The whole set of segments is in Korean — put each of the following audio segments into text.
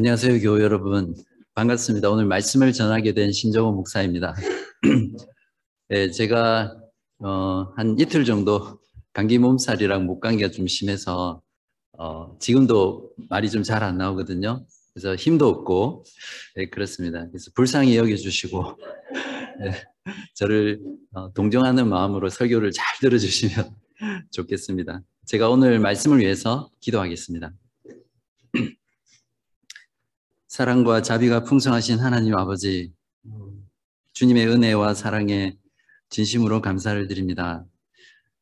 안녕하세요, 교우 여러분. 반갑습니다. 오늘 말씀을 전하게 된 신정호 목사입니다. 네, 제가 어, 한 이틀 정도 감기 몸살이랑 목감기가 좀 심해서 어, 지금도 말이 좀 잘 안 나오거든요. 그래서 힘도 없고 네, 그렇습니다. 그래서 불쌍히 여겨주시고 네, 저를 어, 동정하는 마음으로 설교를 잘 들어주시면 좋겠습니다. 제가 오늘 말씀을 위해서 기도하겠습니다. 사랑과 자비가 풍성하신 하나님 아버지, 주님의 은혜와 사랑에 진심으로 감사를 드립니다.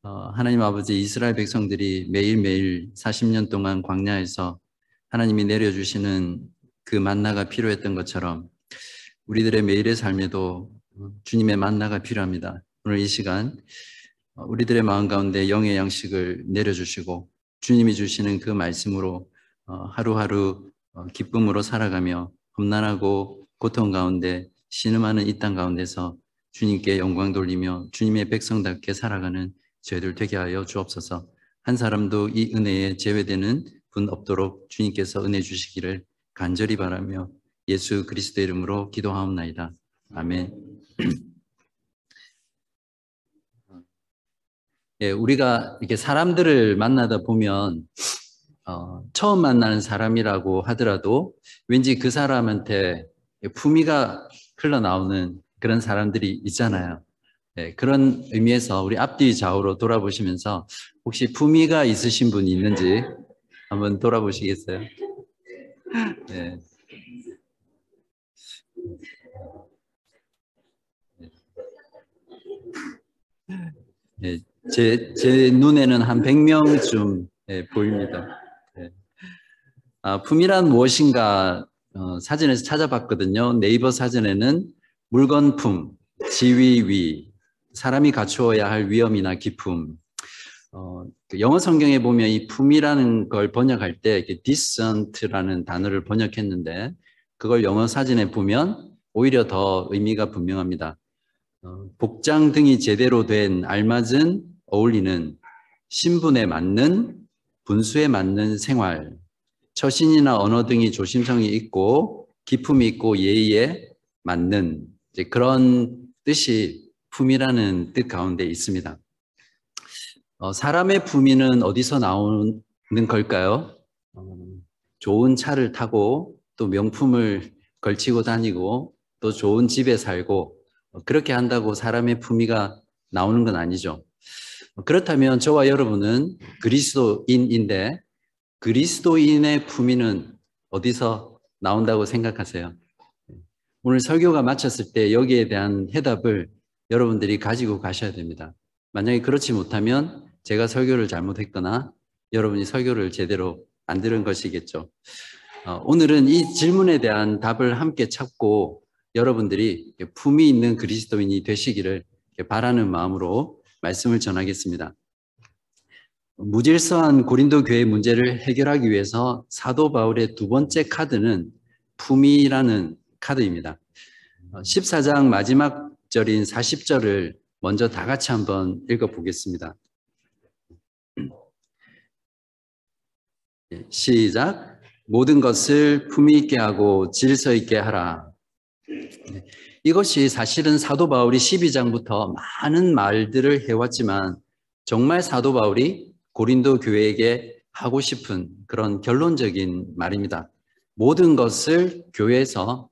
어, 하나님 아버지 이스라엘 백성들이 매일매일 40년 동안 광야에서 하나님이 내려주시는 그 만나가 필요했던 것처럼 우리들의 매일의 삶에도 주님의 만나가 필요합니다. 오늘 이 시간 어, 우리들의 마음 가운데 영의 양식을 내려주시고 주님이 주시는 그 말씀으로 어, 하루하루 어, 기쁨으로 살아가며 험난하고 고통 가운데 신음하는 이 땅 가운데서 주님께 영광 돌리며 주님의 백성답게 살아가는 저희들 되게 하여 주옵소서. 한 사람도 이 은혜에 제외되는 분 없도록 주님께서 은혜 주시기를 간절히 바라며 예수 그리스도 이름으로 기도하옵나이다. 아멘. 예, 우리가 이렇게 사람들을 만나다 보면 어, 처음 만나는 사람이라고 하더라도 왠지 그 사람한테 품위가 흘러나오는 그런 사람들이 있잖아요. 네, 그런 의미에서 우리 앞뒤 좌우로 돌아보시면서 혹시 품위가 있으신 분이 있는지 한번 돌아보시겠어요? 네. 네, 제, 제 눈에는 한 100명쯤 네, 보입니다. 아, 품이란 무엇인가 어, 사진에서 찾아봤거든요. 네이버 사진에는 물건품, 지위위, 사람이 갖추어야 할 위험이나 기품. 어, 그 영어 성경에 보면 이 품이라는 걸 번역할 때 decent라는 단어를 번역했는데 그걸 영어 사진에 보면 오히려 더 의미가 분명합니다. 어, 복장 등이 제대로 된 알맞은 어울리는 신분에 맞는 분수에 맞는 생활 처신이나 언어 등이 조심성이 있고 기품이 있고 예의에 맞는 그런 뜻이 품이라는 뜻 가운데 있습니다. 어, 사람의 품위는 어디서 나오는 걸까요? 어, 좋은 차를 타고 또 명품을 걸치고 다니고 또 좋은 집에 살고 어, 그렇게 한다고 사람의 품위가 나오는 건 아니죠. 그렇다면 저와 여러분은 그리스도인인데 그리스도인의 품위는 어디서 나온다고 생각하세요? 오늘 설교가 마쳤을 때 여기에 대한 해답을 여러분들이 가지고 가셔야 됩니다. 만약에 그렇지 못하면 제가 설교를 잘못했거나 여러분이 설교를 제대로 안 들은 것이겠죠. 어, 오늘은 이 질문에 대한 답을 함께 찾고 여러분들이 품위 있는 그리스도인이 되시기를 바라는 마음으로 말씀을 전하겠습니다. 무질서한 고린도 교회 문제를 해결하기 위해서 사도 바울의 두 번째 카드는 품위라는 카드입니다. 14장 마지막 절인 40절을 먼저 다 같이 한번 읽어 보겠습니다. 시작. 모든 것을 품위 있게 하고 질서 있게 하라. 이것이 사실은 사도 바울이 12장부터 많은 말들을 해왔지만 정말 사도 바울이 고린도 교회에게 하고 싶은 그런 결론적인 말입니다. 모든 것을 교회에서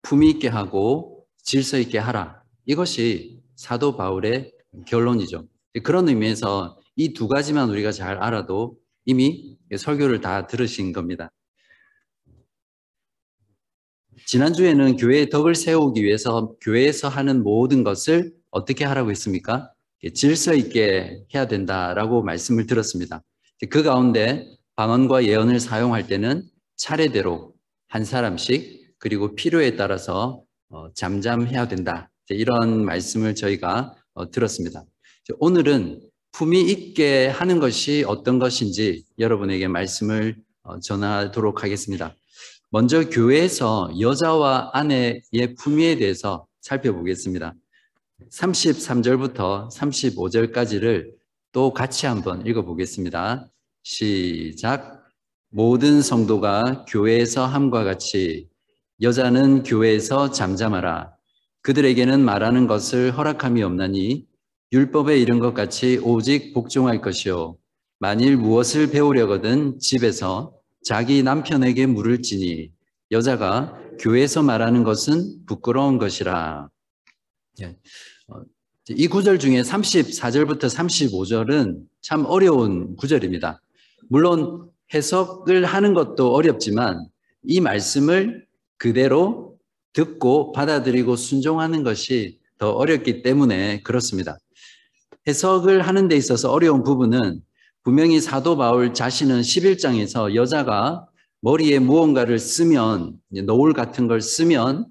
품위 있게 하고 질서 있게 하라. 이것이 사도 바울의 결론이죠. 그런 의미에서 이 두 가지만 우리가 잘 알아도 이미 설교를 다 들으신 겁니다. 지난주에는 교회의 덕을 세우기 위해서 교회에서 하는 모든 것을 어떻게 하라고 했습니까? 질서 있게 해야 된다라고 말씀을 들었습니다. 그 가운데 방언과 예언을 사용할 때는 차례대로 한 사람씩 그리고 필요에 따라서 어, 잠잠해야 된다. 이런 말씀을 저희가 어, 들었습니다. 오늘은 품위 있게 하는 것이 어떤 것인지 여러분에게 말씀을 어, 전하도록 하겠습니다. 먼저 교회에서 여자와 아내의 품위에 대해서 살펴보겠습니다. 33절부터 35절까지를 또 같이 한번 읽어보겠습니다. 시작. 모든 성도가 교회에서 함과 같이 여자는 교회에서 잠잠하라. 그들에게는 말하는 것을 허락함이 없나니 율법에 이른 것 같이 오직 복종할 것이요. 만일 무엇을 배우려거든 집에서 자기 남편에게 물을 지니 여자가 교회에서 말하는 것은 부끄러운 것이라. 예. 어, 이 구절 중에 34절부터 35절은 참 어려운 구절입니다. 물론 해석을 하는 것도 어렵지만 이 말씀을 그대로 듣고 받아들이고 순종하는 것이 더 어렵기 때문에 그렇습니다. 해석을 하는 데 있어서 어려운 부분은 분명히 사도 바울 자신은 11장에서 여자가 머리에 무언가를 쓰면 노을 같은 걸 쓰면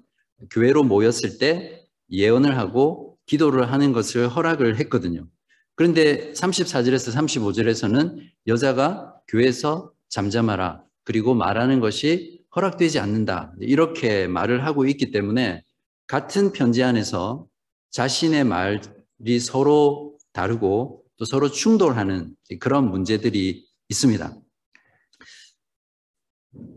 교회로 모였을 때 예언을 하고 기도를 하는 것을 허락을 했거든요. 그런데 34절에서 35절에서는 여자가 교회에서 잠잠하라. 그리고 말하는 것이 허락되지 않는다. 이렇게 말을 하고 있기 때문에 같은 편지 안에서 자신의 말이 서로 다르고 또 서로 충돌하는 그런 문제들이 있습니다.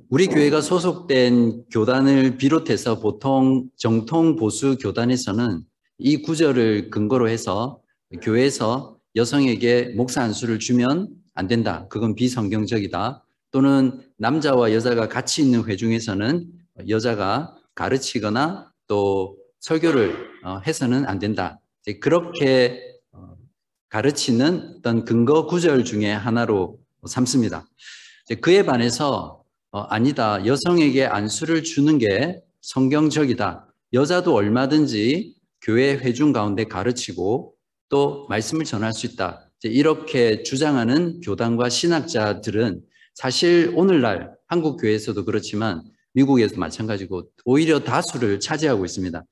우리 교회가 소속된 교단을 비롯해서 보통 정통 보수 교단에서는 이 구절을 근거로 해서 교회에서 여성에게 목사 안수를 주면 안 된다. 그건 비성경적이다. 또는 남자와 여자가 같이 있는 회중에서는 여자가 가르치거나 또 설교를 어, 해서는 안 된다. 그렇게 어, 가르치는 어떤 근거 구절 중에 하나로 삼습니다. 그에 반해서 어, 아니다. 여성에게 안수를 주는 게 성경적이다. 여자도 얼마든지 교회 회중 가운데 가르치고 또 말씀을 전할 수 있다. 이렇게 주장하는 교단과 신학자들은 사실 오늘날 한국 교회에서도 그렇지만 미국에서도 마찬가지고 오히려 다수를 차지하고 있습니다.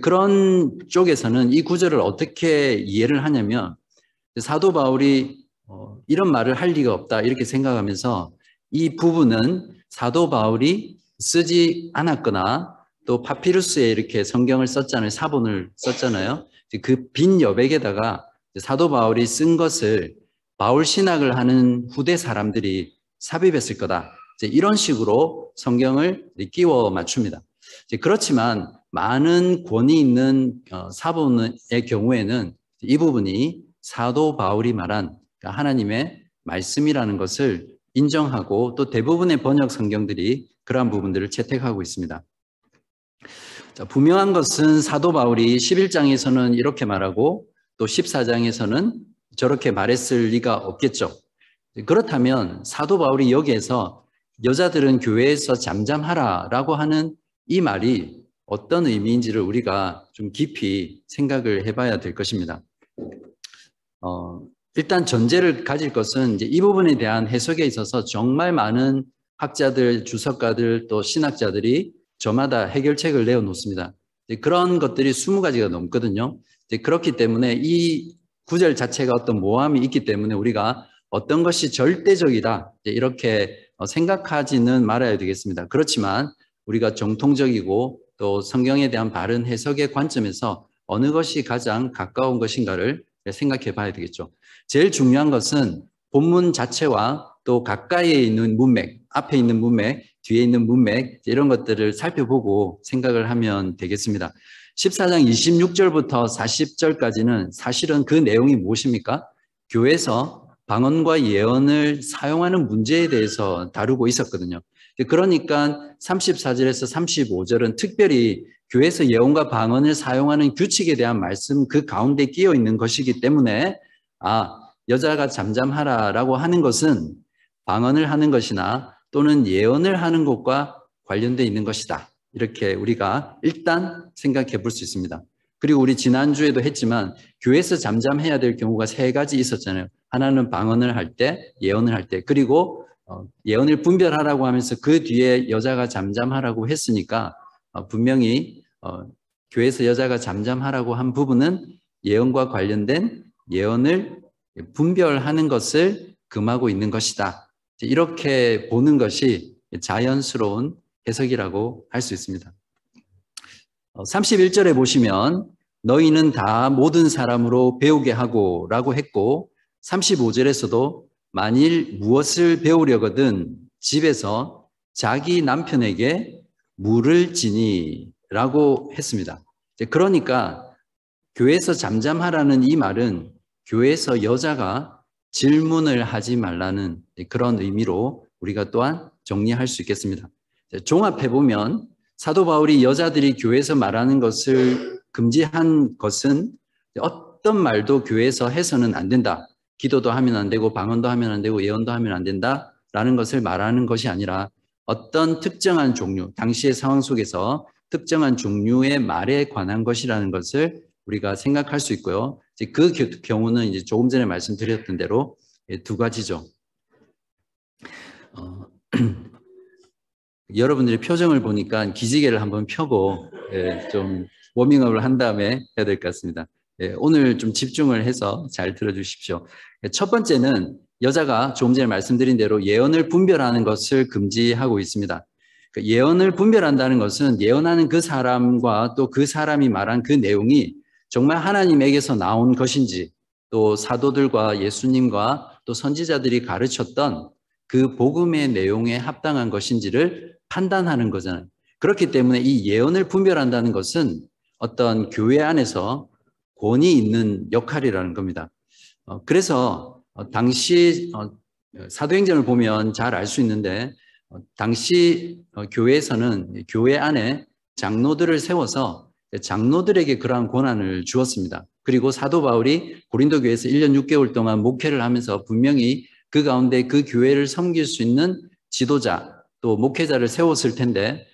그런 쪽에서는 이 구절을 어떻게 이해를 하냐면 사도 바울이 어, 이런 말을 할 리가 없다 이렇게 생각하면서 이 부분은 사도 바울이 쓰지 않았거나 또 파피루스에 이렇게 성경을 썼잖아요. 사본을 썼잖아요. 그 빈 여백에다가 사도 바울이 쓴 것을 바울 신학을 하는 후대 사람들이 삽입했을 거다. 이런 식으로 성경을 끼워 맞춥니다. 그렇지만 많은 권위 있는 어, 사본의 경우에는 이 부분이 사도 바울이 말한 그러니까 하나님의 말씀이라는 것을 인정하고 또 대부분의 번역 성경들이 그러한 부분들을 채택하고 있습니다. 자, 분명한 것은 사도 바울이 11장에서는 이렇게 말하고 또 14장에서는 저렇게 말했을 리가 없겠죠. 그렇다면 사도 바울이 여기에서 여자들은 교회에서 잠잠하라라고 하는 이 말이 어떤 의미인지를 우리가 좀 깊이 생각을 해봐야 될 것입니다. 어, 일단 전제를 가질 것은 이제 이 부분에 대한 해석에 있어서 정말 많은 학자들, 주석가들 또 신학자들이 저마다 해결책을 내어놓습니다. 그런 것들이 20가지가 넘거든요. 그렇기 때문에 이 구절 자체가 어떤 모함이 있기 때문에 우리가 어떤 것이 절대적이다 이렇게 생각하지는 말아야 되겠습니다. 그렇지만 우리가 정통적이고 또 성경에 대한 바른 해석의 관점에서 어느 것이 가장 가까운 것인가를 생각해 봐야 되겠죠. 제일 중요한 것은 본문 자체와 또 가까이에 있는 문맥, 앞에 있는 문맥, 뒤에 있는 문맥 이런 것들을 살펴보고 생각을 하면 되겠습니다. 14장 26절부터 40절까지는 사실은 그 내용이 무엇입니까? 교회에서 방언과 예언을 사용하는 문제에 대해서 다루고 있었거든요. 그러니까 34절에서 35절은 특별히 교회에서 예언과 방언을 사용하는 규칙에 대한 말씀 그 가운데 끼어 있는 것이기 때문에 아, 여자가 잠잠하라라고 하는 것은 방언을 하는 것이나 또는 예언을 하는 것과 관련되어 있는 것이다. 이렇게 우리가 일단 생각해 볼 수 있습니다. 그리고 우리 지난주에도 했지만 교회에서 잠잠해야 될 경우가 세 가지 있었잖아요. 하나는 방언을 할 때, 예언을 할 때, 그리고 어, 예언을 분별하라고 하면서 그 뒤에 여자가 잠잠하라고 했으니까 어, 분명히 어, 교회에서 여자가 잠잠하라고 한 부분은 예언과 관련된 예언을 분별하는 것을 금하고 있는 것이다. 이렇게 보는 것이 자연스러운 해석이라고 할 수 있습니다. 31절에 어, 보시면 너희는 다 모든 사람으로 배우게 하고 라고 했고 35절에서도 만일 무엇을 배우려거든 집에서 자기 남편에게 물을 지니 라고 했습니다. 그러니까 교회에서 잠잠하라는 이 말은 교회에서 여자가 질문을 하지 말라는 그런 의미로 우리가 또한 정리할 수 있겠습니다. 종합해 보면 사도 바울이 여자들이 교회에서 말하는 것을 금지한 것은 어떤 말도 교회에서 해서는 안 된다. 기도도 하면 안 되고 방언도 하면 안 되고 예언도 하면 안 된다라는 것을 말하는 것이 아니라 어떤 특정한 종류, 당시의 상황 속에서 특정한 종류의 말에 관한 것이라는 것을 우리가 생각할 수 있고요. 그 경우는 이제 조금 전에 말씀드렸던 대로 예, 두 가지죠. 어, 여러분들의 표정을 보니까 기지개를 한번 펴고 예, 좀 워밍업을 한 다음에 해야 될 것 같습니다. 예, 오늘 좀 집중을 해서 잘 들어주십시오. 예, 첫 번째는 여자가 조금 전에 말씀드린 대로 예언을 분별하는 것을 금지하고 있습니다. 그 예언을 분별한다는 것은 예언하는 그 사람과 또 그 사람이 말한 그 내용이 정말 하나님에게서 나온 것인지 또 사도들과 예수님과 또 선지자들이 가르쳤던 그 복음의 내용에 합당한 것인지를 판단하는 거잖아요. 그렇기 때문에 이 예언을 분별한다는 것은 어떤 교회 안에서 권위 있는 역할이라는 겁니다. 어, 그래서 어, 당시 어, 사도행전을 보면 잘 알 수 있는데 당시 교회에서는 교회 안에 장로들을 세워서 장로들에게 그러한 권한을 주었습니다. 그리고 사도 바울이 고린도 교회에서 1년 6개월 동안 목회를 하면서 분명히 그 가운데 그 교회를 섬길 수 있는 지도자 또 목회자를 세웠을 텐데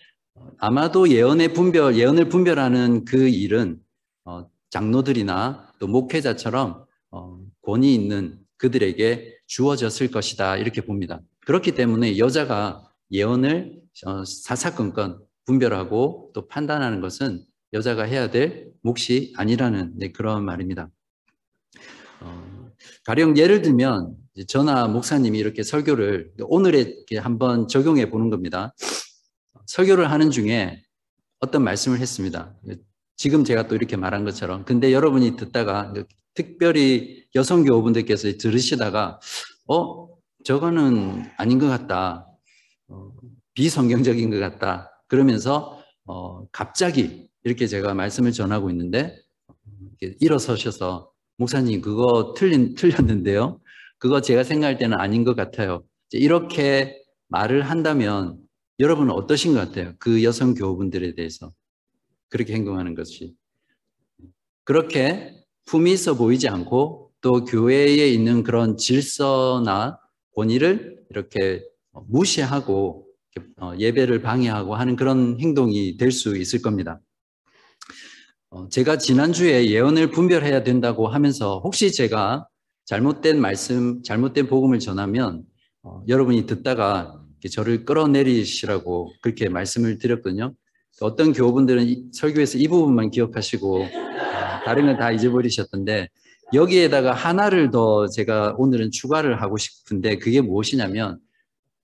아마도 예언의 분별, 예언을 분별하는 그 일은 어, 장로들이나 또 목회자처럼 어, 권위 있는 그들에게 주어졌을 것이다 이렇게 봅니다. 그렇기 때문에 여자가 예언을 어, 사사건건 분별하고 또 판단하는 것은 여자가 해야 될 몫이 아니라는 네, 그런 말입니다. 어, 가령 예를 들면 저나 목사님이 이렇게 설교를 오늘에 한번 적용해 보는 겁니다. 설교를 하는 중에 어떤 말씀을 했습니다. 지금 제가 또 이렇게 말한 것처럼. 근데 여러분이 듣다가 특별히 여성 교우분들께서 들으시다가 어 저거는 아닌 것 같다. 어, 비성경적인 것 같다. 그러면서 어, 갑자기 이렇게 제가 말씀을 전하고 있는데 일어서셔서 목사님 그거 틀린 틀렸는데요. 그거 제가 생각할 때는 아닌 것 같아요. 이렇게 말을 한다면 여러분은 어떠신 것 같아요? 그 여성 교우분들에 대해서 그렇게 행동하는 것이 그렇게 품이 있어 보이지 않고 또 교회에 있는 그런 질서나 권위를 이렇게 무시하고 어, 예배를 방해하고 하는 그런 행동이 될 수 있을 겁니다. 어, 제가 지난주에 예언을 분별해야 된다고 하면서 혹시 제가 잘못된 말씀, 잘못된 복음을 전하면 어, 여러분이 듣다가 저를 끌어내리시라고 그렇게 말씀을 드렸거든요. 어떤 교우분들은 설교에서 이 부분만 기억하시고 어, 다른 건 다 잊어버리셨던데 여기에다가 하나를 더 제가 오늘은 추가를 하고 싶은데 그게 무엇이냐면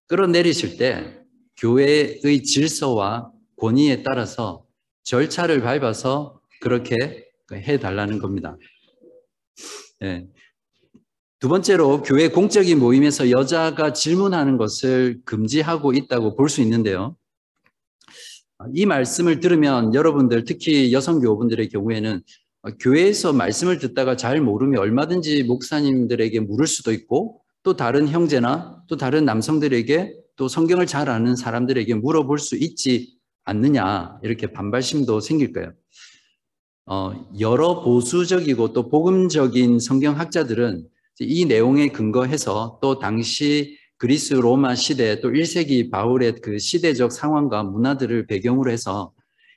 끌어내리실 때 교회의 질서와 권위에 따라서 절차를 밟아서 그렇게 해달라는 겁니다. 네. 두 번째로 교회 공적인 모임에서 여자가 질문하는 것을 금지하고 있다고 볼 수 있는데요. 이 말씀을 들으면 여러분들 특히 여성 교우분들의 경우에는 교회에서 말씀을 듣다가 잘 모르면 얼마든지 목사님들에게 물을 수도 있고 또 다른 형제나 또 다른 남성들에게 또 성경을 잘 아는 사람들에게 물어볼 수 있지 않느냐 이렇게 반발심도 생길 거예요. 어, 여러 보수적이고 또 복음적인 성경학자들은 이 내용에 근거해서 또 당시 그리스 로마 시대 또 1세기 바울의 그 시대적 상황과 문화들을 배경으로 해서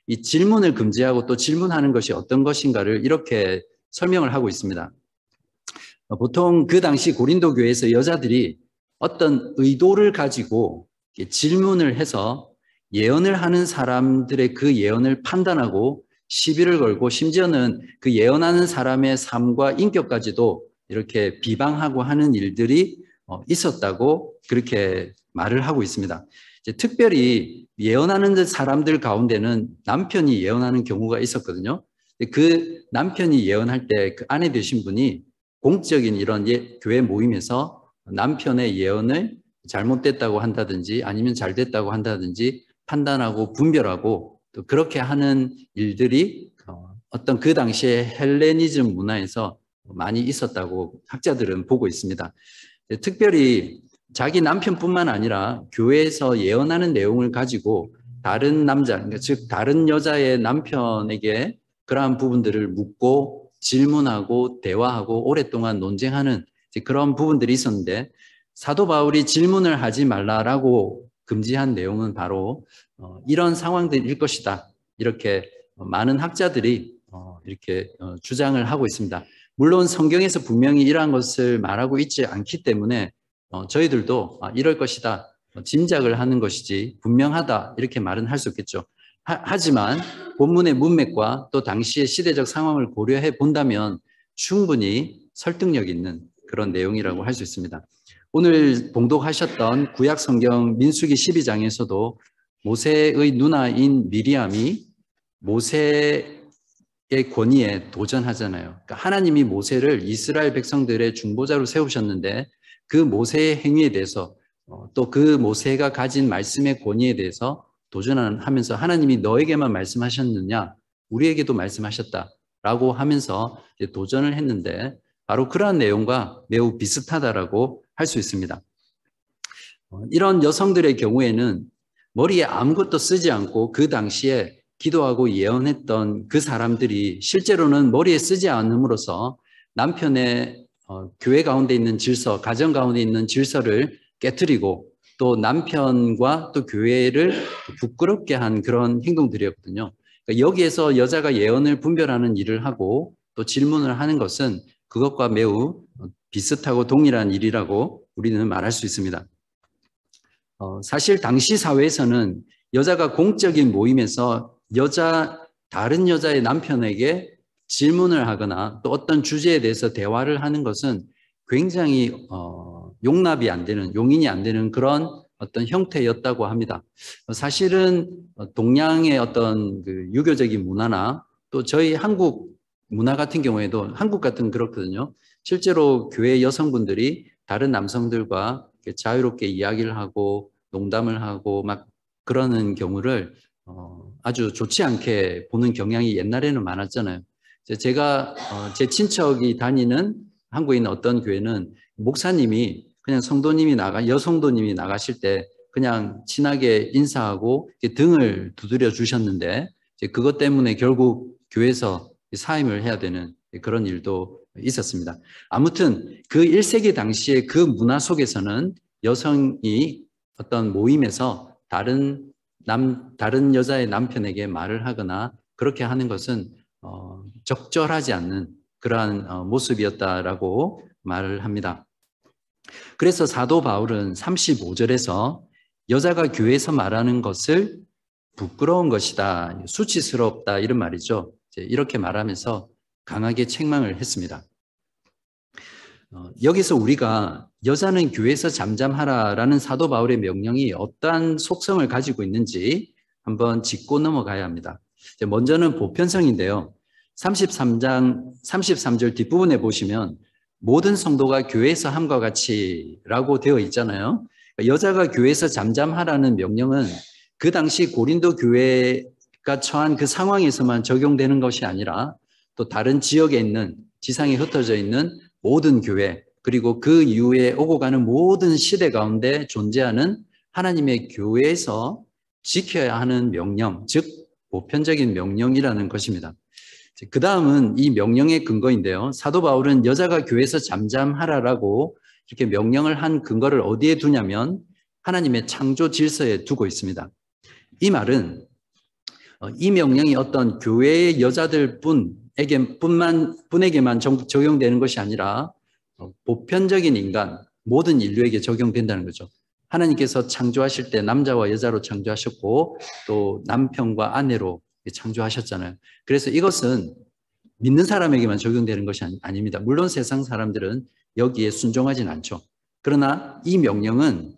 이 질문을 금지하고 또 질문하는 것이 어떤 것인가를 이렇게 설명을 하고 있습니다. 어, 보통 그 당시 고린도 교회에서 여자들이 어떤 의도를 가지고 질문을 해서 예언을 하는 사람들의 그 예언을 판단하고 시비를 걸고 심지어는 그 예언하는 사람의 삶과 인격까지도 이렇게 비방하고 하는 일들이 어, 있었다고 그렇게 말을 하고 있습니다. 특별히 예언하는 사람들 가운데는 남편이 예언하는 경우가 있었거든요. 그 남편이 예언할 때 그 아내 되신 분이 공적인 이런 예, 교회 모임에서 남편의 예언을 잘못됐다고 한다든지 아니면 잘 됐다고 한다든지 판단하고 분별하고 또 그렇게 하는 일들이 어, 어떤 그 당시에 헬레니즘 문화에서 많이 있었다고 학자들은 보고 있습니다. 특별히 자기 남편뿐만 아니라 교회에서 예언하는 내용을 가지고 다른 남자, 그러니까 즉 다른 여자의 남편에게 그러한 부분들을 묻고 질문하고 대화하고 오랫동안 논쟁하는 그런 부분들이 있었는데 사도 바울이 질문을 하지 말라라고 금지한 내용은 바로 어, 이런 상황들일 것이다. 이렇게 많은 학자들이 어, 이렇게 어, 주장을 하고 있습니다. 물론 성경에서 분명히 이러한 것을 말하고 있지 않기 때문에 저희들도 아, 이럴 것이다. 짐작을 하는 것이지 분명하다. 이렇게 말은 할 수 있겠죠. 하지만 본문의 문맥과 또 당시의 시대적 상황을 고려해 본다면 충분히 설득력 있는 그런 내용이라고 할 수 있습니다. 오늘 봉독하셨던 구약 성경 민수기 12장에서도 모세의 누나인 미리암이 모세의 권위에 도전하잖아요. 그러니까 하나님이 모세를 이스라엘 백성들의 중보자로 세우셨는데 그 모세의 행위에 대해서 어, 또그 모세가 가진 말씀의 권위에 대해서 도전하면서 하나님이 너에게만 말씀하셨느냐 우리에게도 말씀하셨다라고 하면서 도전을 했는데 바로 그러한 내용과 매우 비슷하다라고 할 수 있습니다. 어, 이런 여성들의 경우에는 머리에 아무것도 쓰지 않고 그 당시에 기도하고 예언했던 그 사람들이 실제로는 머리에 쓰지 않음으로써 남편의 어, 교회 가운데 있는 질서, 가정 가운데 있는 질서를 깨뜨리고 또 남편과 또 교회를 부끄럽게 한 그런 행동들이었거든요. 그러니까 여기에서 여자가 예언을 분별하는 일을 하고 또 질문을 하는 것은 그것과 매우 비슷하고 동일한 일이라고 우리는 말할 수 있습니다. 어, 사실 당시 사회에서는 여자가 공적인 모임에서 여자 다른 여자의 남편에게 질문을 하거나 또 어떤 주제에 대해서 대화를 하는 것은 굉장히 어, 용납이 안 되는 용인이 안 되는 그런 어떤 형태였다고 합니다. 사실은 동양의 어떤 그 유교적인 문화나 또 저희 한국 문화 같은 경우에도 한국 같은 그렇거든요. 실제로 교회 여성분들이 다른 남성들과 자유롭게 이야기를 하고 농담을 하고 막 그러는 경우를 어, 아주 좋지 않게 보는 경향이 옛날에는 많았잖아요. 제가 어, 제 친척이 다니는 한국에 있는 어떤 교회는 목사님이 그냥 성도님이 나가 여성도님이 나가실 때 그냥 친하게 인사하고 등을 두드려 주셨는데 그것 때문에 결국 교회에서 사임을 해야 되는 그런 일도 있었습니다. 아무튼 그 1세기 당시에 그 문화 속에서는 여성이 어떤 모임에서 다른 남 다른 여자의 남편에게 말을 하거나 그렇게 하는 것은 어, 적절하지 않는 그러한 어, 모습이었다라고 말을 합니다. 그래서 사도 바울은 35절에서 여자가 교회에서 말하는 것을 부끄러운 것이다, 수치스럽다 이런 말이죠. 이렇게 말하면서 강하게 책망을 했습니다. 어, 여기서 우리가 여자는 교회에서 잠잠하라라는 사도 바울의 명령이 어떠한 속성을 가지고 있는지 한번 짚고 넘어가야 합니다. 먼저는 보편성인데요. 33장 33절 뒷부분에 보시면 모든 성도가 교회에서 함과 같이라고 되어 있잖아요. 여자가 교회에서 잠잠하라는 명령은 그 당시 고린도 교회 가 처한 그 상황에서만 적용되는 것이 아니라 또 다른 지역에 있는 지상에 흩어져 있는 모든 교회 그리고 그 이후에 오고 가는 모든 시대 가운데 존재하는 하나님의 교회에서 지켜야 하는 명령, 즉 보편적인 명령이라는 것입니다. 그 다음은 이 명령의 근거인데요. 사도 바울은 여자가 교회에서 잠잠하라라고 이렇게 명령을 한 근거를 어디에 두냐면 하나님의 창조 질서에 두고 있습니다. 이 말은 어, 이 명령이 어떤 교회의 여자들 뿐에게 뿐만 분에게만 적용되는 것이 아니라 어, 보편적인 인간 모든 인류에게 적용된다는 거죠. 하나님께서 창조하실 때 남자와 여자로 창조하셨고 또 남편과 아내로 창조하셨잖아요. 그래서 이것은 믿는 사람에게만 적용되는 것이 아닙니다. 물론 세상 사람들은 여기에 순종하진 않죠. 그러나 이 명령은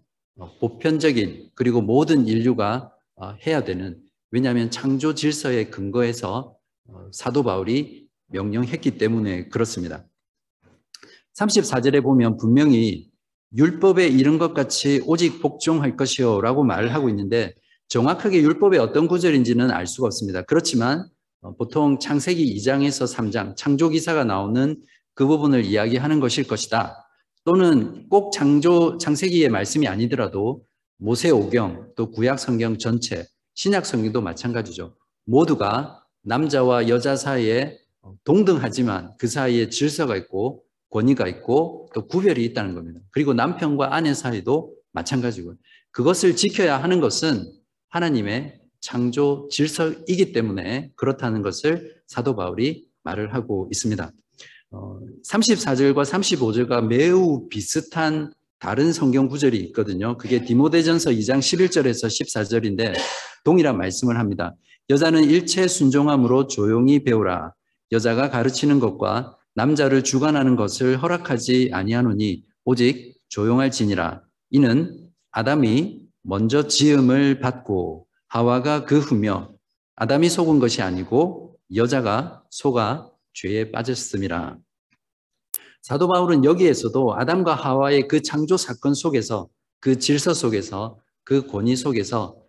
보편적인 그리고 모든 인류가 어, 해야 되는 왜냐하면 창조 질서의 근거에서 어, 사도 바울이 명령했기 때문에 그렇습니다. 34절에 보면 분명히 율법에 이른 것 같이 오직 복종할 것이요 라고 말을 하고 있는데 정확하게 율법의 어떤 구절인지는 알 수가 없습니다. 그렇지만 어, 보통 창세기 2장에서 3장 창조 기사가 나오는 그 부분을 이야기하는 것일 것이다. 또는 꼭 창조 창세기의 말씀이 아니더라도 모세오경 또 구약 성경 전체 신약 성경도 마찬가지죠. 모두가 남자와 여자 사이에 동등하지만 그 사이에 질서가 있고 권위가 있고 또 구별이 있다는 겁니다. 그리고 남편과 아내 사이도 마찬가지고 그것을 지켜야 하는 것은 하나님의 창조 질서이기 때문에 그렇다는 것을 사도 바울이 말을 하고 있습니다. 34절과 어, 35절과 매우 비슷한 다른 성경 구절이 있거든요. 그게 디모데전서 2장 11절에서 14절인데 동일한 말씀을 합니다. 여자는 일체 순종함으로 조용히 배우라. 여자가 가르치는 것과 남자를 주관하는 것을 허락하지 아니하노니 오직 조용할지니라. 이는 아담이 먼저 지음을 받고 하와가 그 후며 아담이 속은 것이 아니고 여자가 속아 죄에 빠졌음이라. 사도 바울은 여기에서도 아담과 하와의 그 창조 사건 속에서 그 질서 속에서 그 권위 속에서 어,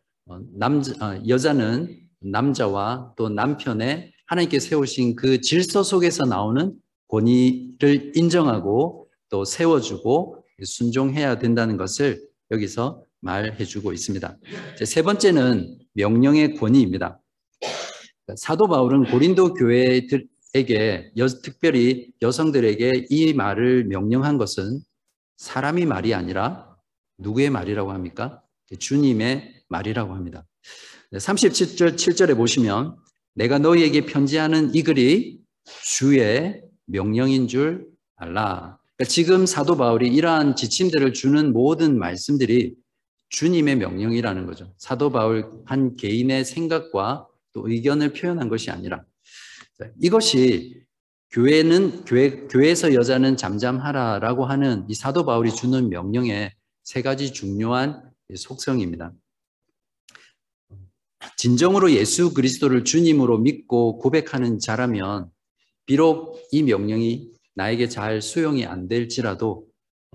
남자 어, 여자는 남자와 또 남편의 하나님께 세우신 그 질서 속에서 나오는 권위를 인정하고 또 세워주고 순종해야 된다는 것을 여기서 말해주고 있습니다. 세 번째는 명령의 권위입니다. 사도 바울은 고린도 교회에게 특별히 여성들에게 이 말을 명령한 것은 사람이 말이 아니라 누구의 말이라고 합니까? 주님의 말이라고 합니다. 37절 7절에 보시면 내가 너희에게 편지하는 이 글이 주의 명령인 줄 알라. 그러니까 지금 사도 바울이 이러한 지침들을 주는 모든 말씀들이 주님의 명령이라는 거죠. 사도 바울 한 개인의 생각과 또 의견을 표현한 것이 아니라 이것이 교회는 교회 교회에서 여자는 잠잠하라라고 하는 이 사도 바울이 주는 명령의 세 가지 중요한 속성입니다. 진정으로 예수 그리스도를 주님으로 믿고 고백하는 자라면 비록 이 명령이 나에게 잘 수용이 안 될지라도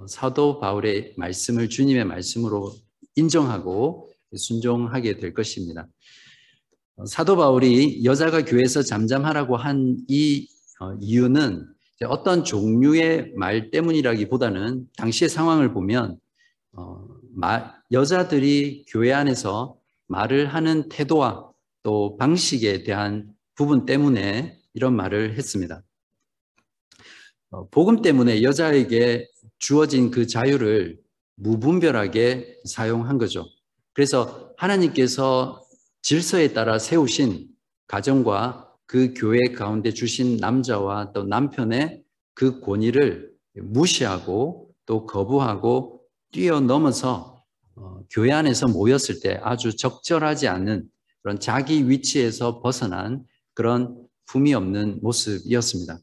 사도 바울의 말씀을 주님의 말씀으로 인정하고 순종하게 될 것입니다. 사도 바울이 여자가 교회에서 잠잠하라고 한이 어, 이유는 어떤 종류의 말 때문이라기보다는 당시의 상황을 보면 어, 여자들이 교회 안에서 말을 하는 태도와 또 방식에 대한 부분 때문에 이런 말을 했습니다. 어, 복음 때문에 여자에게 주어진 그 자유를 무분별하게 사용한 거죠. 그래서 하나님께서 질서에 따라 세우신 가정과 그 교회 가운데 주신 남자와 또 남편의 그 권위를 무시하고 또 거부하고 뛰어넘어서 어, 교회 안에서 모였을 때 아주 적절하지 않은 그런 자기 위치에서 벗어난 그런 품이 없는 모습이었습니다.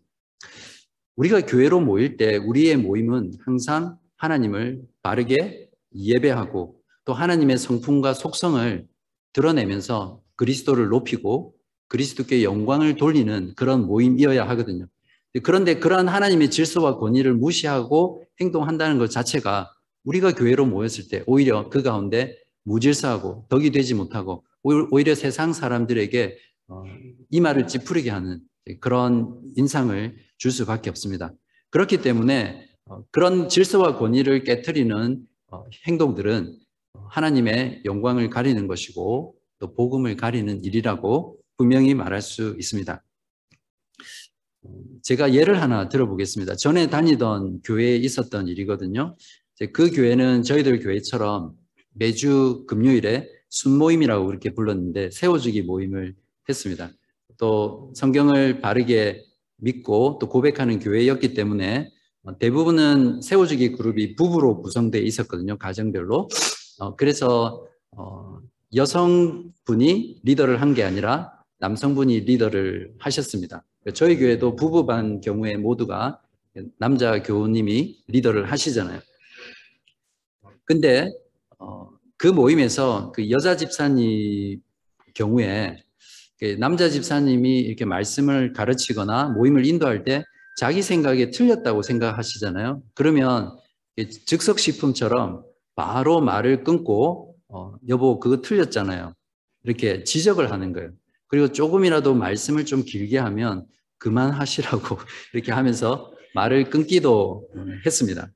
우리가 교회로 모일 때 우리의 모임은 항상 하나님을 바르게 예배하고 또 하나님의 성품과 속성을 드러내면서 그리스도를 높이고 그리스도께 영광을 돌리는 그런 모임이어야 하거든요. 그런데 그러한 하나님의 질서와 권위를 무시하고 행동한다는 것 자체가 우리가 교회로 모였을 때 오히려 그 가운데 무질서하고 덕이 되지 못하고 오히려 세상 사람들에게 어, 이말을 찌푸리게 하는 그런 인상을 줄 수밖에 없습니다. 그렇기 때문에 어, 그런 질서와 권위를 깨뜨리는 어, 행동들은 하나님의 영광을 가리는 것이고 또 복음을 가리는 일이라고 분명히 말할 수 있습니다. 제가 예를 하나 들어보겠습니다. 전에 다니던 교회에 있었던 일이거든요. 그 교회는 저희들 교회처럼 매주 금요일에 순모임이라고 그렇게 불렀는데 세워주기 모임을 했습니다. 또 성경을 바르게 믿고 또 고백하는 교회였기 때문에 대부분은 세워주기 그룹이 부부로 구성되어 있었거든요. 가정별로. 어, 그래서 어, 여성분이 리더를 한 게 아니라 남성분이 리더를 하셨습니다. 저희 교회도 부부반 경우에 모두가 남자 교우님이 리더를 하시잖아요. 근데 어, 그 모임에서 그 여자 집사님 경우에 그 남자 집사님이 이렇게 말씀을 가르치거나 모임을 인도할 때 자기 생각에 틀렸다고 생각하시잖아요. 그러면 즉석식품처럼 바로 말을 끊고 어, 여보 그거 틀렸잖아요. 이렇게 지적을 하는 거예요. 그리고 조금이라도 말씀을 좀 길게 하면 그만하시라고 이렇게 하면서 말을 끊기도 했습니다.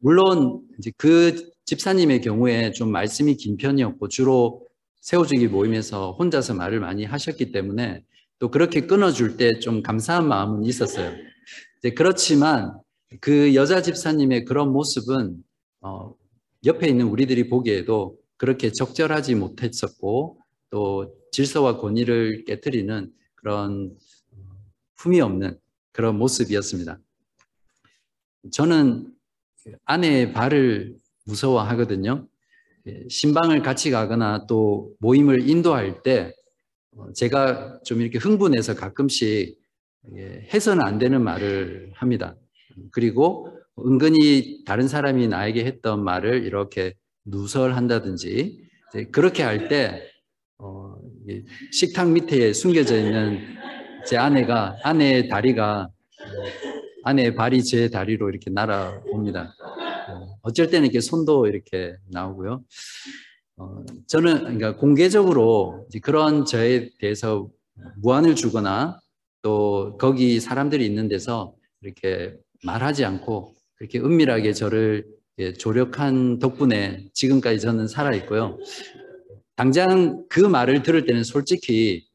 물론 이제 그 집사님의 경우에 좀 말씀이 긴 편이었고 주로 세워주기 모임에서 혼자서 말을 많이 하셨기 때문에 또 그렇게 끊어줄 때 좀 감사한 마음은 있었어요. 그렇지만 그 여자 집사님의 그런 모습은 어, 옆에 있는 우리들이 보기에도 그렇게 적절하지 못했었고 또 질서와 권위를 깨뜨리는 그런 품이 없는 그런 모습이었습니다. 저는 아내의 발을 무서워하거든요. 예, 신방을 같이 가거나 또 모임을 인도할 때 어, 제가 좀 이렇게 흥분해서 가끔씩 예, 해서는 안 되는 말을 합니다. 그리고 은근히 다른 사람이 나에게 했던 말을 이렇게 누설한다든지 그렇게 할때 어, 식탁 밑에 숨겨져 있는 제 아내가 아내의 다리가 아내의 발이 제 다리로 이렇게 날아옵니다. 어, 어쩔 때는 이렇게 손도 이렇게 나오고요. 어, 저는 그러니까 공개적으로 그런 저에 대해서 무안을 주거나 또 거기 사람들이 있는 데서 이렇게 말하지 않고 그렇게 은밀하게 저를 조력한 덕분에 지금까지 저는 살아 있고요. 당장 그 말을 들을 때는 솔직히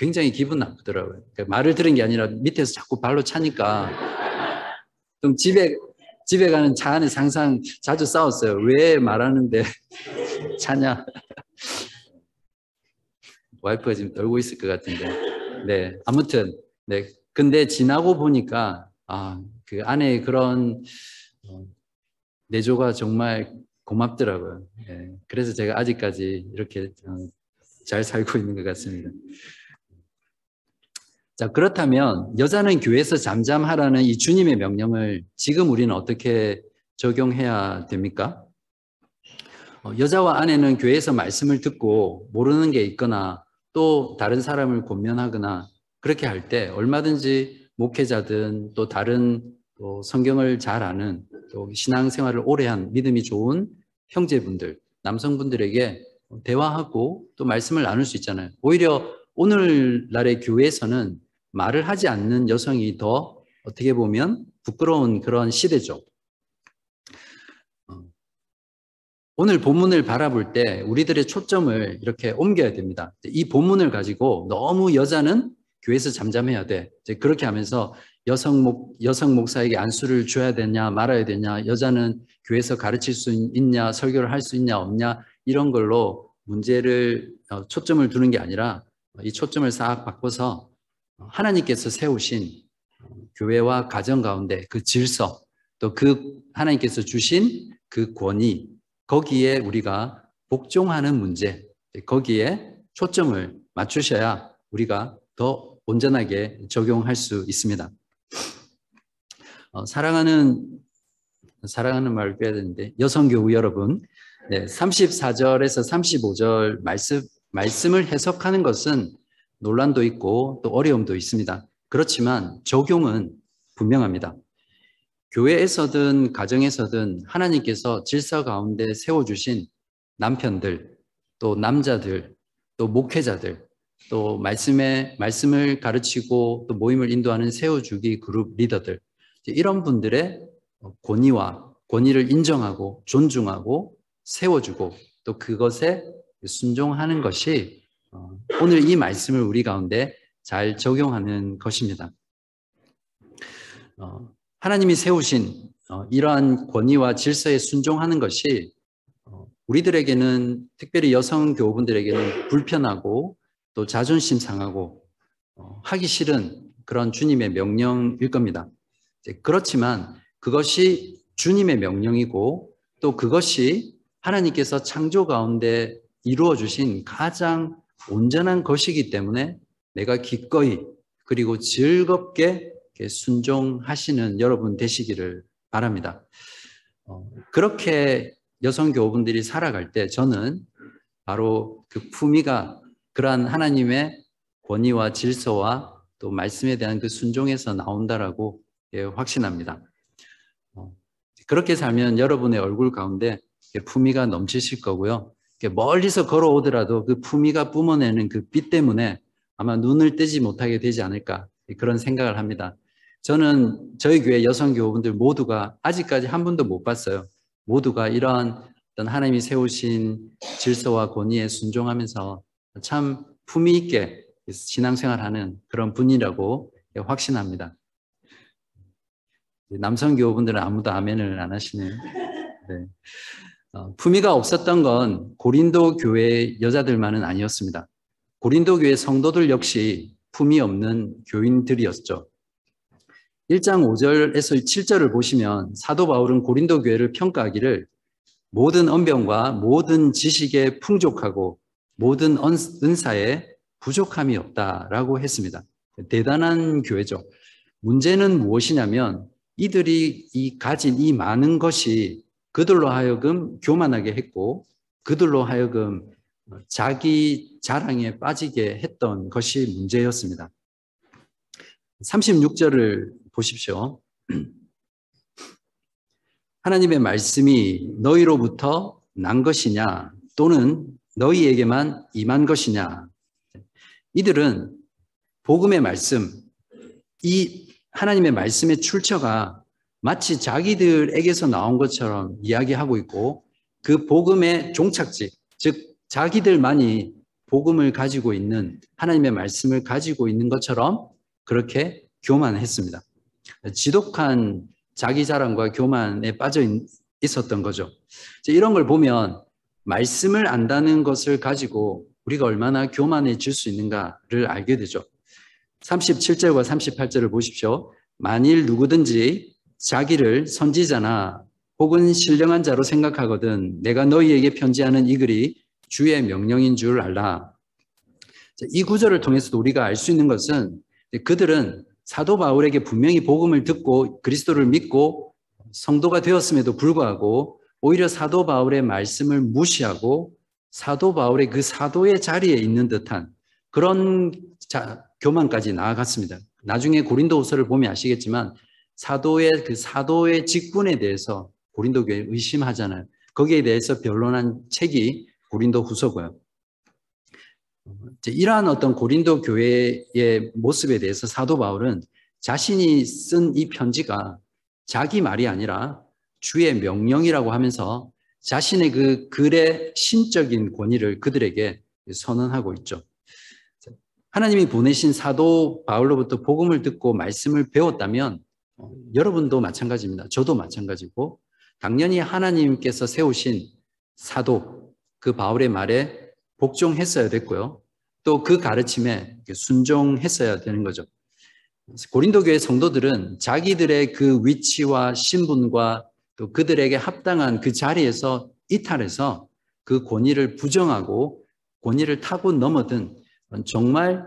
굉장히 기분 나쁘더라고요. 그러니까 말을 들은 게 아니라 밑에서 자꾸 발로 차니까 좀 집에 집에 가는 차 안에서 항상 자주 싸웠어요. 왜 말하는데 차냐? 와이프가 지금 떨고 있을 것 같은데. 네, 아무튼 네. 근데 지나고 보니까 아, 그 안에 그런 어, 내조가 정말 고맙더라고요. 네. 그래서 제가 아직까지 이렇게 어, 잘 살고 있는 것 같습니다. 자, 그렇다면 여자는 교회에서 잠잠하라는 이 주님의 명령을 지금 우리는 어떻게 적용해야 됩니까? 어, 여자와 아내는 교회에서 말씀을 듣고 모르는 게 있거나 또 다른 사람을 권면하거나 그렇게 할 때 얼마든지 목회자든 또 다른 또 성경을 잘 아는 또 신앙생활을 오래 한 믿음이 좋은 형제분들, 남성분들에게 대화하고 또 말씀을 나눌 수 있잖아요. 오히려 오늘날의 교회에서는 말을 하지 않는 여성이 더 어떻게 보면 부끄러운 그런 시대죠. 어, 오늘 본문을 바라볼 때 우리들의 초점을 이렇게 옮겨야 됩니다. 이 본문을 가지고 너무 여자는 교회에서 잠잠해야 돼. 그렇게 하면서 여성 목 여성 목사에게 안수를 줘야 되냐 말아야 되냐 여자는 교회에서 가르칠 수 있냐 설교를 할 수 있냐 없냐 이런 걸로 문제를 어, 초점을 두는 게 아니라 이 초점을 싹 바꿔서 하나님께서 세우신 교회와 가정 가운데 그 질서 또 그 하나님께서 주신 그 권위 거기에 우리가 복종하는 문제 거기에 초점을 맞추셔야 우리가 더 온전하게 적용할 수 있습니다. 어, 사랑하는 사랑하는 말을 빼야 되는데 여성 교우 여러분 네, 34절에서 35절 말씀 말씀을 해석하는 것은 논란도 있고 또 어려움도 있습니다. 그렇지만 적용은 분명합니다. 교회에서든 가정에서든 하나님께서 질서 가운데 세워주신 남편들, 또 남자들, 또 목회자들, 또 말씀에, 말씀을 가르치고 또 모임을 인도하는 세워주기 그룹 리더들, 이런 분들의 권위와 권위를 인정하고 존중하고 세워주고 또 그것에 순종하는 것이 어, 오늘 이 말씀을 우리 가운데 잘 적용하는 것입니다. 어, 하나님이 세우신 어, 이러한 권위와 질서에 순종하는 것이 우리들에게는 특별히 여성 교우분들에게는 불편하고 또 자존심 상하고 하기 싫은 그런 주님의 명령일 겁니다. 그렇지만 그것이 주님의 명령이고 또 그것이 하나님께서 창조 가운데 이루어 주신 가장 온전한 것이기 때문에 내가 기꺼이 그리고 즐겁게 순종하시는 여러분 되시기를 바랍니다. 어, 그렇게 여성 교우분들이 살아갈 때 저는 바로 그 품위가 그러한 하나님의 권위와 질서와 또 말씀에 대한 그 순종에서 나온다라고 예, 확신합니다. 어, 그렇게 살면 여러분의 얼굴 가운데 품위가 넘치실 거고요. 멀리서 걸어오더라도 그 품위가 뿜어내는 그 빛 때문에 아마 눈을 떼지 못하게 되지 않을까 그런 생각을 합니다. 저는 저희 교회 여성 교우분들 모두가 아직까지 한 분도 못 봤어요. 모두가 이러한 어떤 하나님이 세우신 질서와 권위에 순종하면서 참 품위 있게 신앙생활하는 그런 분이라고 확신합니다. 남성 교우분들은 아무도 아멘을 안 하시네요. 네. 어, 품위가 없었던 건 고린도 교회 여자들만은 아니었습니다. 고린도 교회 성도들 역시 품위 없는 교인들이었죠. 1장 5절에서 7절을 보시면 사도 바울은 고린도 교회를 평가하기를 모든 언병과 모든 지식에 풍족하고 모든 은사에 부족함이 없다라고 했습니다. 대단한 교회죠. 문제는 무엇이냐면 이들이 이 가진 이 많은 것이 그들로 하여금 교만하게 했고 그들로 하여금 자기 자랑에 빠지게 했던 것이 문제였습니다. 36절을 보십시오. 하나님의 말씀이 너희로부터 난 것이냐 또는 너희에게만 임한 것이냐 이들은 복음의 말씀 이 하나님의 말씀의 출처가 마치 자기들에게서 나온 것처럼 이야기하고 있고 그 복음의 종착지, 즉 자기들만이 복음을 가지고 있는 하나님의 말씀을 가지고 있는 것처럼 그렇게 교만했습니다. 지독한 자기 자랑과 교만에 빠져 있었던 거죠. 이런 걸 보면 말씀을 안다는 것을 가지고 우리가 얼마나 교만해질 수 있는가를 알게 되죠. 37절과 38절을 보십시오. 만일 누구든지 자기를 선지자나 혹은 신령한 자로 생각하거든 내가 너희에게 편지하는 이 글이 주의 명령인 줄 알라. 이 구절을 통해서도 우리가 알 수 있는 것은 그들은 사도 바울에게 분명히 복음을 듣고 그리스도를 믿고 성도가 되었음에도 불구하고 오히려 사도 바울의 말씀을 무시하고 사도 바울의 그 사도의 자리에 있는 듯한 그런 자, 교만까지 나아갔습니다. 나중에 고린도후서를 보면 아시겠지만 사도의 그 사도의 직분에 대해서 고린도 교회 의심하잖아요. 거기에 대해서 변론한 책이 고린도 후서고요. 이러한 어떤 고린도 교회의 모습에 대해서 사도 바울은 자신이 쓴 이 편지가 자기 말이 아니라 주의 명령이라고 하면서 자신의 그 글의 신적인 권위를 그들에게 선언하고 있죠. 하나님이 보내신 사도 바울로부터 복음을 듣고 말씀을 배웠다면 어, 여러분도 마찬가지입니다. 저도 마찬가지고 당연히 하나님께서 세우신 사도 그 바울의 말에 복종했어야 됐고요. 또 그 가르침에 순종했어야 되는 거죠. 고린도 교회 성도들은 자기들의 그 위치와 신분과 또 그들에게 합당한 그 자리에서 이탈해서 그 권위를 부정하고 권위를 타고 넘어든 정말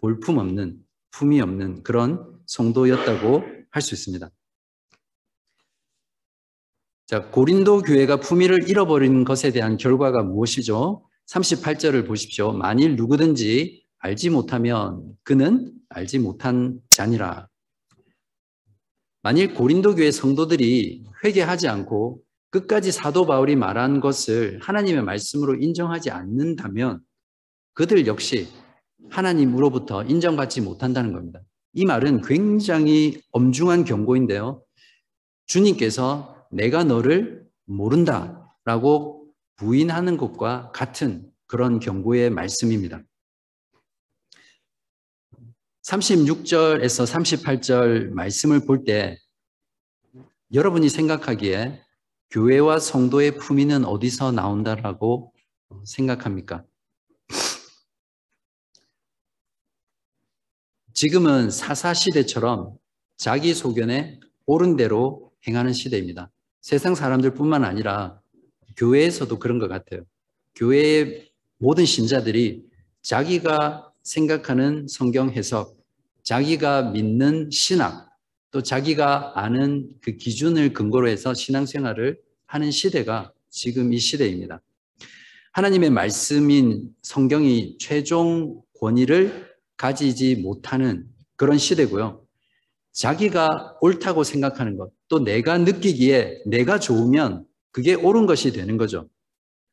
볼품없는 품이 없는 그런 성도였다고 할 수 있습니다. 자, 고린도 교회가 품위를 잃어버린 것에 대한 결과가 무엇이죠? 38절을 보십시오. 만일 누구든지 알지 못하면 그는 알지 못한 자니라. 만일 고린도 교회 성도들이 회개하지 않고 끝까지 사도 바울이 말한 것을 하나님의 말씀으로 인정하지 않는다면 그들 역시 하나님으로부터 인정받지 못한다는 겁니다. 이 말은 굉장히 엄중한 경고인데요. 주님께서 내가 너를 모른다 라고 부인하는 것과 같은 그런 경고의 말씀입니다. 36절에서 38절 말씀을 볼 때 여러분이 생각하기에 교회와 성도의 품위는 어디서 나온다라고 생각합니까? 지금은 사사 시대처럼 자기 소견에 옳은 대로 행하는 시대입니다. 세상 사람들뿐만 아니라 교회에서도 그런 것 같아요. 교회의 모든 신자들이 자기가 생각하는 성경 해석, 자기가 믿는 신학, 또 자기가 아는 그 기준을 근거로 해서 신앙생활을 하는 시대가 지금 이 시대입니다. 하나님의 말씀인 성경이 최종 권위를 가지지 못하는 그런 시대고요. 자기가 옳다고 생각하는 것, 또 내가 느끼기에 내가 좋으면 그게 옳은 것이 되는 거죠.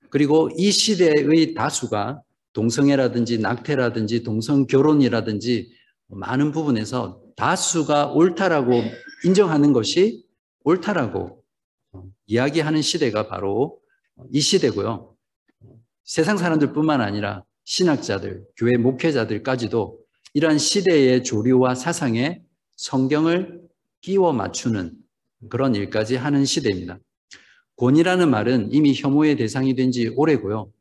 그리고 이 시대의 다수가 동성애라든지 낙태라든지 동성 결혼이라든지 많은 부분에서 다수가 옳다라고 인정하는 것이 옳다라고 이야기하는 시대가 바로 이 시대고요. 세상 사람들뿐만 아니라 신학자들, 교회 목회자들까지도 이러한 시대의 조류와 사상에 성경을 끼워 맞추는 그런 일까지 하는 시대입니다. 권위라는 말은 이미 혐오의 대상이 된 지 오래고요.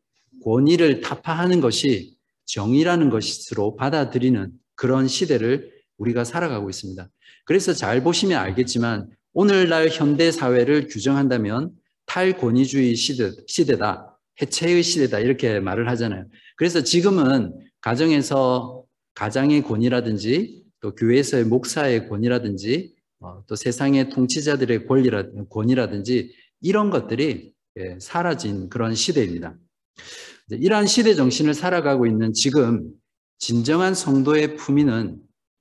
권위를 타파하는 것이 정의라는 것으로 받아들이는 그런 시대를 우리가 살아가고 있습니다. 그래서 잘 보시면 알겠지만 오늘날 현대 사회를 규정한다면 탈권위주의 시대, 시대다, 해체의 시대다 이렇게 말을 하잖아요. 그래서 지금은 가정에서 가장의 권위라든지 또 교회에서의 목사의 권위라든지 어, 또 세상의 통치자들의 권위라든지 이런 것들이 예, 사라진 그런 시대입니다. 이러한 시대 정신을 살아가고 있는 지금 진정한 성도의 품위는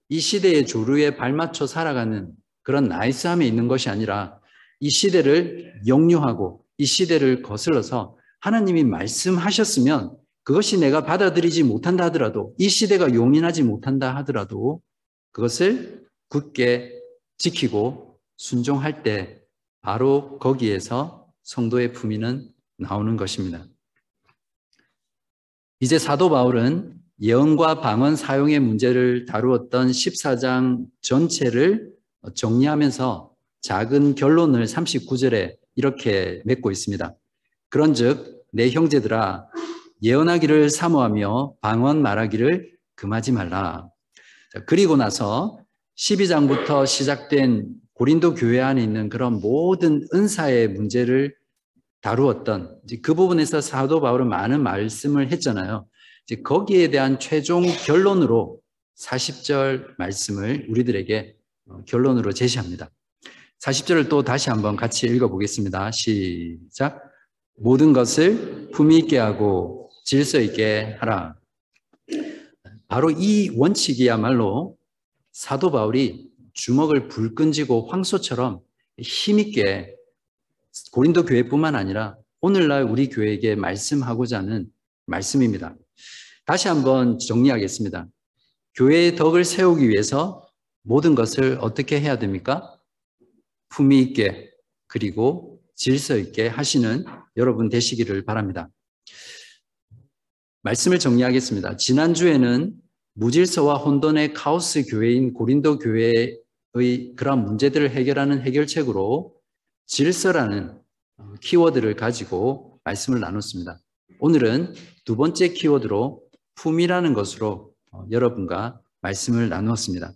이 시대의 조류에 발맞춰 살아가는 그런 나이스함에 있는 것이 아니라 이 시대를 역류하고 이 시대를 거슬러서 하나님이 말씀하셨으면 그것이 내가 받아들이지 못한다 하더라도 이 시대가 용인하지 못한다 하더라도 그것을 굳게 지키고 순종할 때 바로 거기에서 성도의 품위는 나오는 것입니다. 이제 사도 바울은 예언과 방언 사용의 문제를 다루었던 14장 전체를 정리하면서 작은 결론을 39절에 이렇게 맺고 있습니다. 그런즉 내 형제들아 예언하기를 사모하며 방언 말하기를 금하지 말라. 그리고 나서 12장부터 시작된 고린도 교회 안에 있는 그런 모든 은사의 문제를 다루었던 그 부분에서 사도 바울은 많은 말씀을 했잖아요. 거기에 대한 최종 결론으로 40절 말씀을 우리들에게 어, 결론으로 제시합니다. 40절을 또 다시 한번 같이 읽어보겠습니다. 시작. 모든 것을 품위 있게 하고 질서 있게 하라. 바로 이 원칙이야말로 사도 바울이 주먹을 불 끈지고 황소처럼 힘있게 고린도 교회뿐만 아니라 오늘날 우리 교회에게 말씀하고자 하는 말씀입니다. 다시 한번 정리하겠습니다. 교회의 덕을 세우기 위해서 모든 것을 어떻게 해야 됩니까? 품위 있게 그리고 질서 있게 하시는 여러분 되시기를 바랍니다. 말씀을 정리하겠습니다. 지난주에는 무질서와 혼돈의 카오스 교회인 고린도 교회의 그런 문제들을 해결하는 해결책으로 질서라는 키워드를 가지고 말씀을 나눴습니다. 오늘은 두 번째 키워드로 품이라는 것으로 어, 여러분과 말씀을 나누었습니다.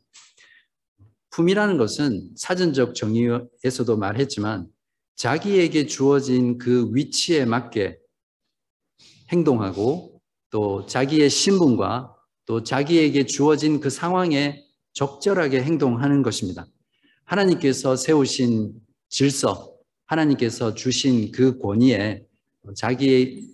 품이라는 것은 사전적 정의에서도 말했지만 자기에게 주어진 그 위치에 맞게 행동하고 또 자기의 신분과 또 자기에게 주어진 그 상황에 적절하게 행동하는 것입니다. 하나님께서 세우신 질서, 하나님께서 주신 그 권위에 자기의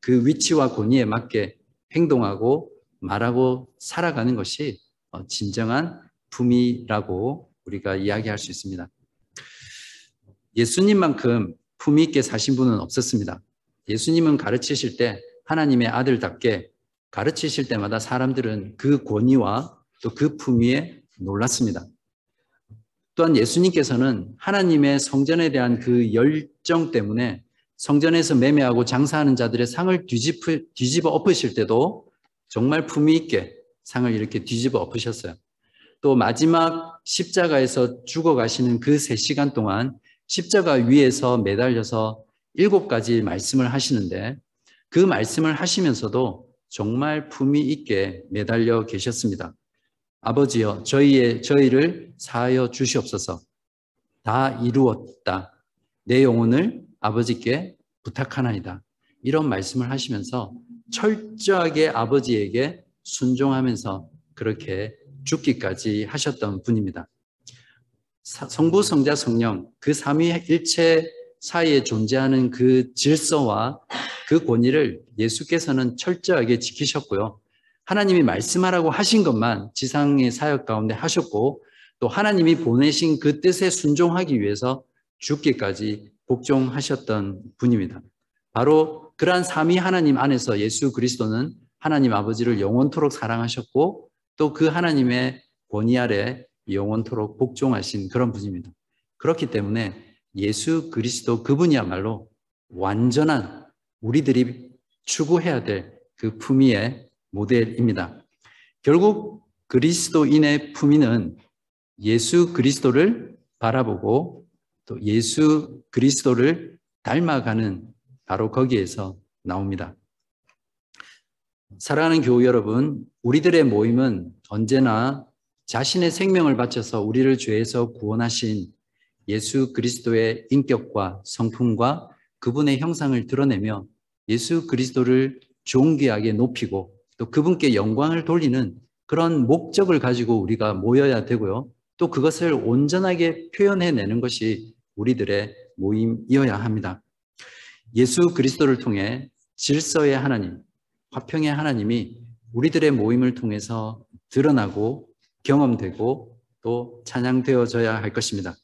그 위치와 권위에 맞게 행동하고 말하고 살아가는 것이 어, 진정한 품위라고 우리가 이야기할 수 있습니다. 예수님만큼 품위 있게 사신 분은 없었습니다. 예수님은 가르치실 때 하나님의 아들답게 가르치실 때마다 사람들은 그 권위와 또 그 품위에 놀랐습니다. 또한 예수님께서는 하나님의 성전에 대한 그 열정 때문에 성전에서 매매하고 장사하는 자들의 상을 뒤집어, 뒤집어 엎으실 때도 정말 품위 있게 상을 이렇게 뒤집어 엎으셨어요. 또 마지막 십자가에서 죽어가시는 그 세 시간 동안 십자가 위에서 매달려서 일곱 가지 말씀을 하시는데 그 말씀을 하시면서도 정말 품위 있게 매달려 계셨습니다. 아버지여, 저희의, 저희를 사하여 주시옵소서. 다 이루었다. 내 영혼을 아버지께 부탁하나이다. 이런 말씀을 하시면서 철저하게 아버지에게 순종하면서 그렇게 죽기까지 하셨던 분입니다. 성부, 성자, 성령 그 삼위일체 사이에 존재하는 그 질서와 그 권위를 예수께서는 철저하게 지키셨고요. 하나님이 말씀하라고 하신 것만 지상의 사역 가운데 하셨고 또 하나님이 보내신 그 뜻에 순종하기 위해서 죽기까지 복종하셨던 분입니다. 바로 그러한 삼위 하나님 안에서 예수 그리스도는 하나님 아버지를 영원토록 사랑하셨고 또 그 하나님의 권위 아래 영원토록 복종하신 그런 분입니다. 그렇기 때문에 예수 그리스도 그분이야말로 완전한 우리들이 추구해야 될 그 품위의 모델입니다. 결국 그리스도인의 품위는 예수 그리스도를 바라보고 또 예수 그리스도를 닮아가는 바로 거기에서 나옵니다. 사랑하는 교우 여러분, 우리들의 모임은 언제나 자신의 생명을 바쳐서 우리를 죄에서 구원하신 예수 그리스도의 인격과 성품과 그분의 형상을 드러내며 예수 그리스도를 존귀하게 높이고 또 그분께 영광을 돌리는 그런 목적을 가지고 우리가 모여야 되고요. 또 그것을 온전하게 표현해내는 것이 우리들의 모임이어야 합니다. 예수 그리스도를 통해 질서의 하나님, 화평의 하나님이 우리들의 모임을 통해서 드러나고 경험되고 또 찬양되어져야 할 것입니다.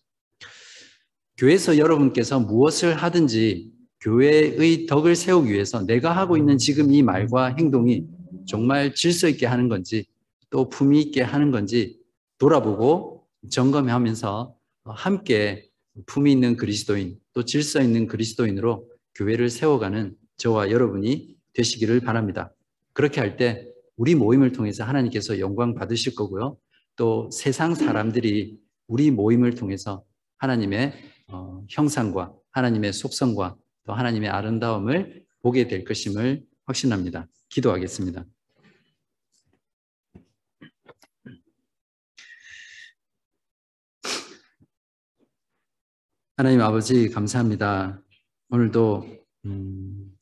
교회에서 여러분께서 무엇을 하든지 교회의 덕을 세우기 위해서 내가 하고 있는 지금 이 말과 행동이 정말 질서 있게 하는 건지 또 품위 있게 하는 건지 돌아보고 점검하면서 함께 품위 있는 그리스도인 또 질서 있는 그리스도인으로 교회를 세워가는 저와 여러분이 되시기를 바랍니다. 그렇게 할 때 우리 모임을 통해서 하나님께서 영광 받으실 거고요. 또 세상 사람들이 우리 모임을 통해서 하나님의 어, 형상과 하나님의 속성과 또 하나님의 아름다움을 보게 될 것임을 확신합니다. 기도하겠습니다. 하나님 아버지 감사합니다. 오늘도 음,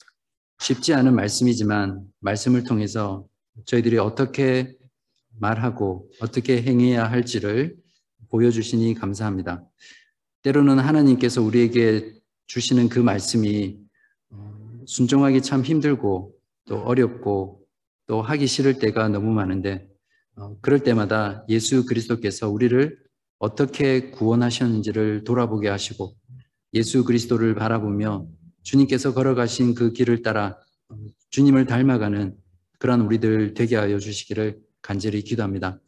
쉽지 않은 말씀이지만 말씀을 통해서 저희들이 어떻게 말하고 어떻게 행해야 할지를 보여주시니 감사합니다. 때로는 하나님께서 우리에게 주시는 그 말씀이 어, 순종하기 참 힘들고 또 어렵고 또 하기 싫을 때가 너무 많은데 어, 그럴 때마다 예수 그리스도께서 우리를 어떻게 구원하셨는지를 돌아보게 하시고 예수 그리스도를 바라보며 주님께서 걸어가신 그 길을 따라 어, 주님을 닮아가는 그런 우리들 되게 하여 주시기를 간절히 기도합니다.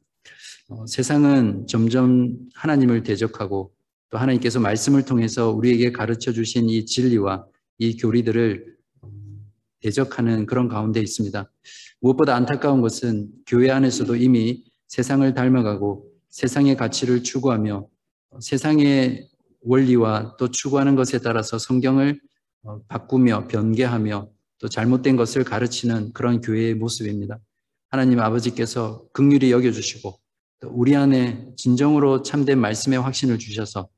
어, 세상은 점점 하나님을 대적하고 또 하나님께서 말씀을 통해서 우리에게 가르쳐 주신 이 진리와 이 교리들을 대적하는 그런 가운데 있습니다. 무엇보다 안타까운 것은 교회 안에서도 이미 세상을 닮아가고 세상의 가치를 추구하며 세상의 원리와 또 추구하는 것에 따라서 성경을 어, 바꾸며 변개하며 또 잘못된 것을 가르치는 그런 교회의 모습입니다. 하나님 아버지께서 극률이 여겨주시고 우리 안에 진정으로 참된 말씀의 확신을 주셔서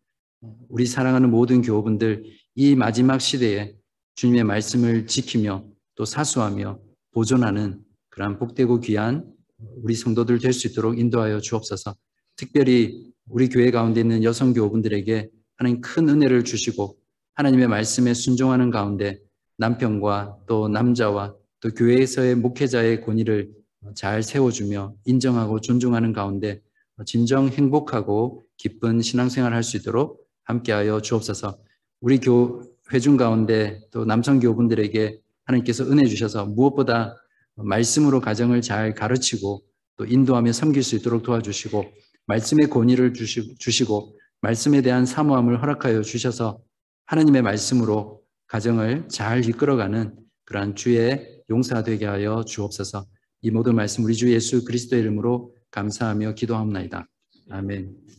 우리 사랑하는 모든 교우분들 이 마지막 시대에 주님의 말씀을 지키며 또 사수하며 보존하는 그러한 복되고 귀한 우리 성도들 될 수 있도록 인도하여 주옵소서. 특별히 우리 교회 가운데 있는 여성 교우분들에게 하나님 큰 은혜를 주시고 하나님의 말씀에 순종하는 가운데 남편과 또 남자와 또 교회에서의 목회자의 권위를 잘 세워주며 인정하고 존중하는 가운데 진정 행복하고 기쁜 신앙생활 할 수 있도록 함께하여 주옵소서. 우리 교 회중 가운데 또 남성 교분들에게 하나님께서 은혜 주셔서 무엇보다 말씀으로 가정을 잘 가르치고 또 인도하며 섬길 수 있도록 도와주시고 말씀의 권위를 주시고 말씀에 대한 사모함을 허락하여 주셔서 하나님의 말씀으로 가정을 잘 이끌어가는 그러한 주의 용사되게 하여 주옵소서. 이 모든 말씀 우리 주 예수 그리스도의 이름으로 감사하며 기도합니다. 아멘.